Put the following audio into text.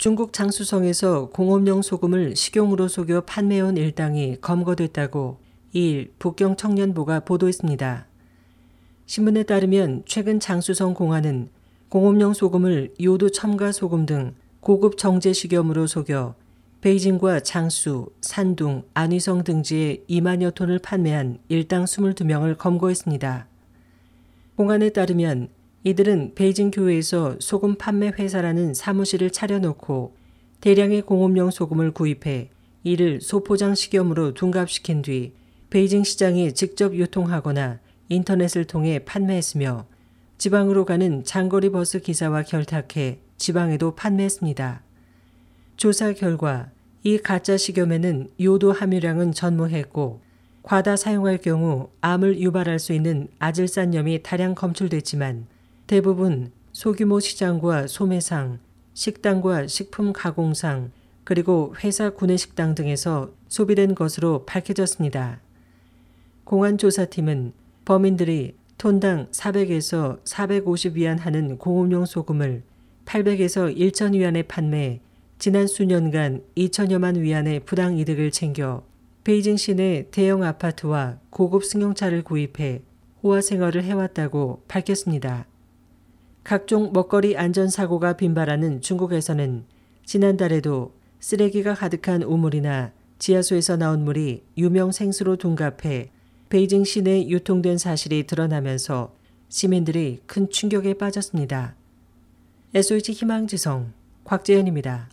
중국 장수성에서 공업용 소금을 식용으로 속여 판매해온 일당이 검거됐다고 2일 북경 청년보가 보도했습니다. 신문에 따르면 최근 장수성 공안은 공업용 소금을 요도 첨가 소금 등 고급 정제 식염으로 속여 베이징과 장수, 산둥, 안위성 등지에 2만여 톤을 판매한 일당 22명을 검거했습니다. 공안에 따르면 이들은 베이징 교회에서 소금 판매 회사라는 사무실을 차려놓고 대량의 공업용 소금을 구입해 이를 소포장 식염으로 둔갑시킨 뒤 베이징 시장에 직접 유통하거나 인터넷을 통해 판매했으며 지방으로 가는 장거리 버스 기사와 결탁해 지방에도 판매했습니다. 조사 결과 이 가짜 식염에는 요도 함유량은 전무했고 과다 사용할 경우 암을 유발할 수 있는 아질산염이 다량 검출됐지만 대부분 소규모 시장과 소매상, 식당과 식품 가공상, 그리고 회사 구내식당 등에서 소비된 것으로 밝혀졌습니다. 공안조사팀은 범인들이 톤당 400에서 450위안 하는 공업용 소금을 800에서 1,000위안에 판매 지난 수년간 2천여만 위안의 부당 이득을 챙겨 베이징 시내 대형 아파트와 고급 승용차를 구입해 호화 생활을 해왔다고 밝혔습니다. 각종 먹거리 안전사고가 빈발하는 중국에서는 지난달에도 쓰레기가 가득한 우물이나 지하수에서 나온 물이 유명 생수로 둔갑해 베이징 시내에 유통된 사실이 드러나면서 시민들이 큰 충격에 빠졌습니다. SOH 희망지성 곽재현입니다.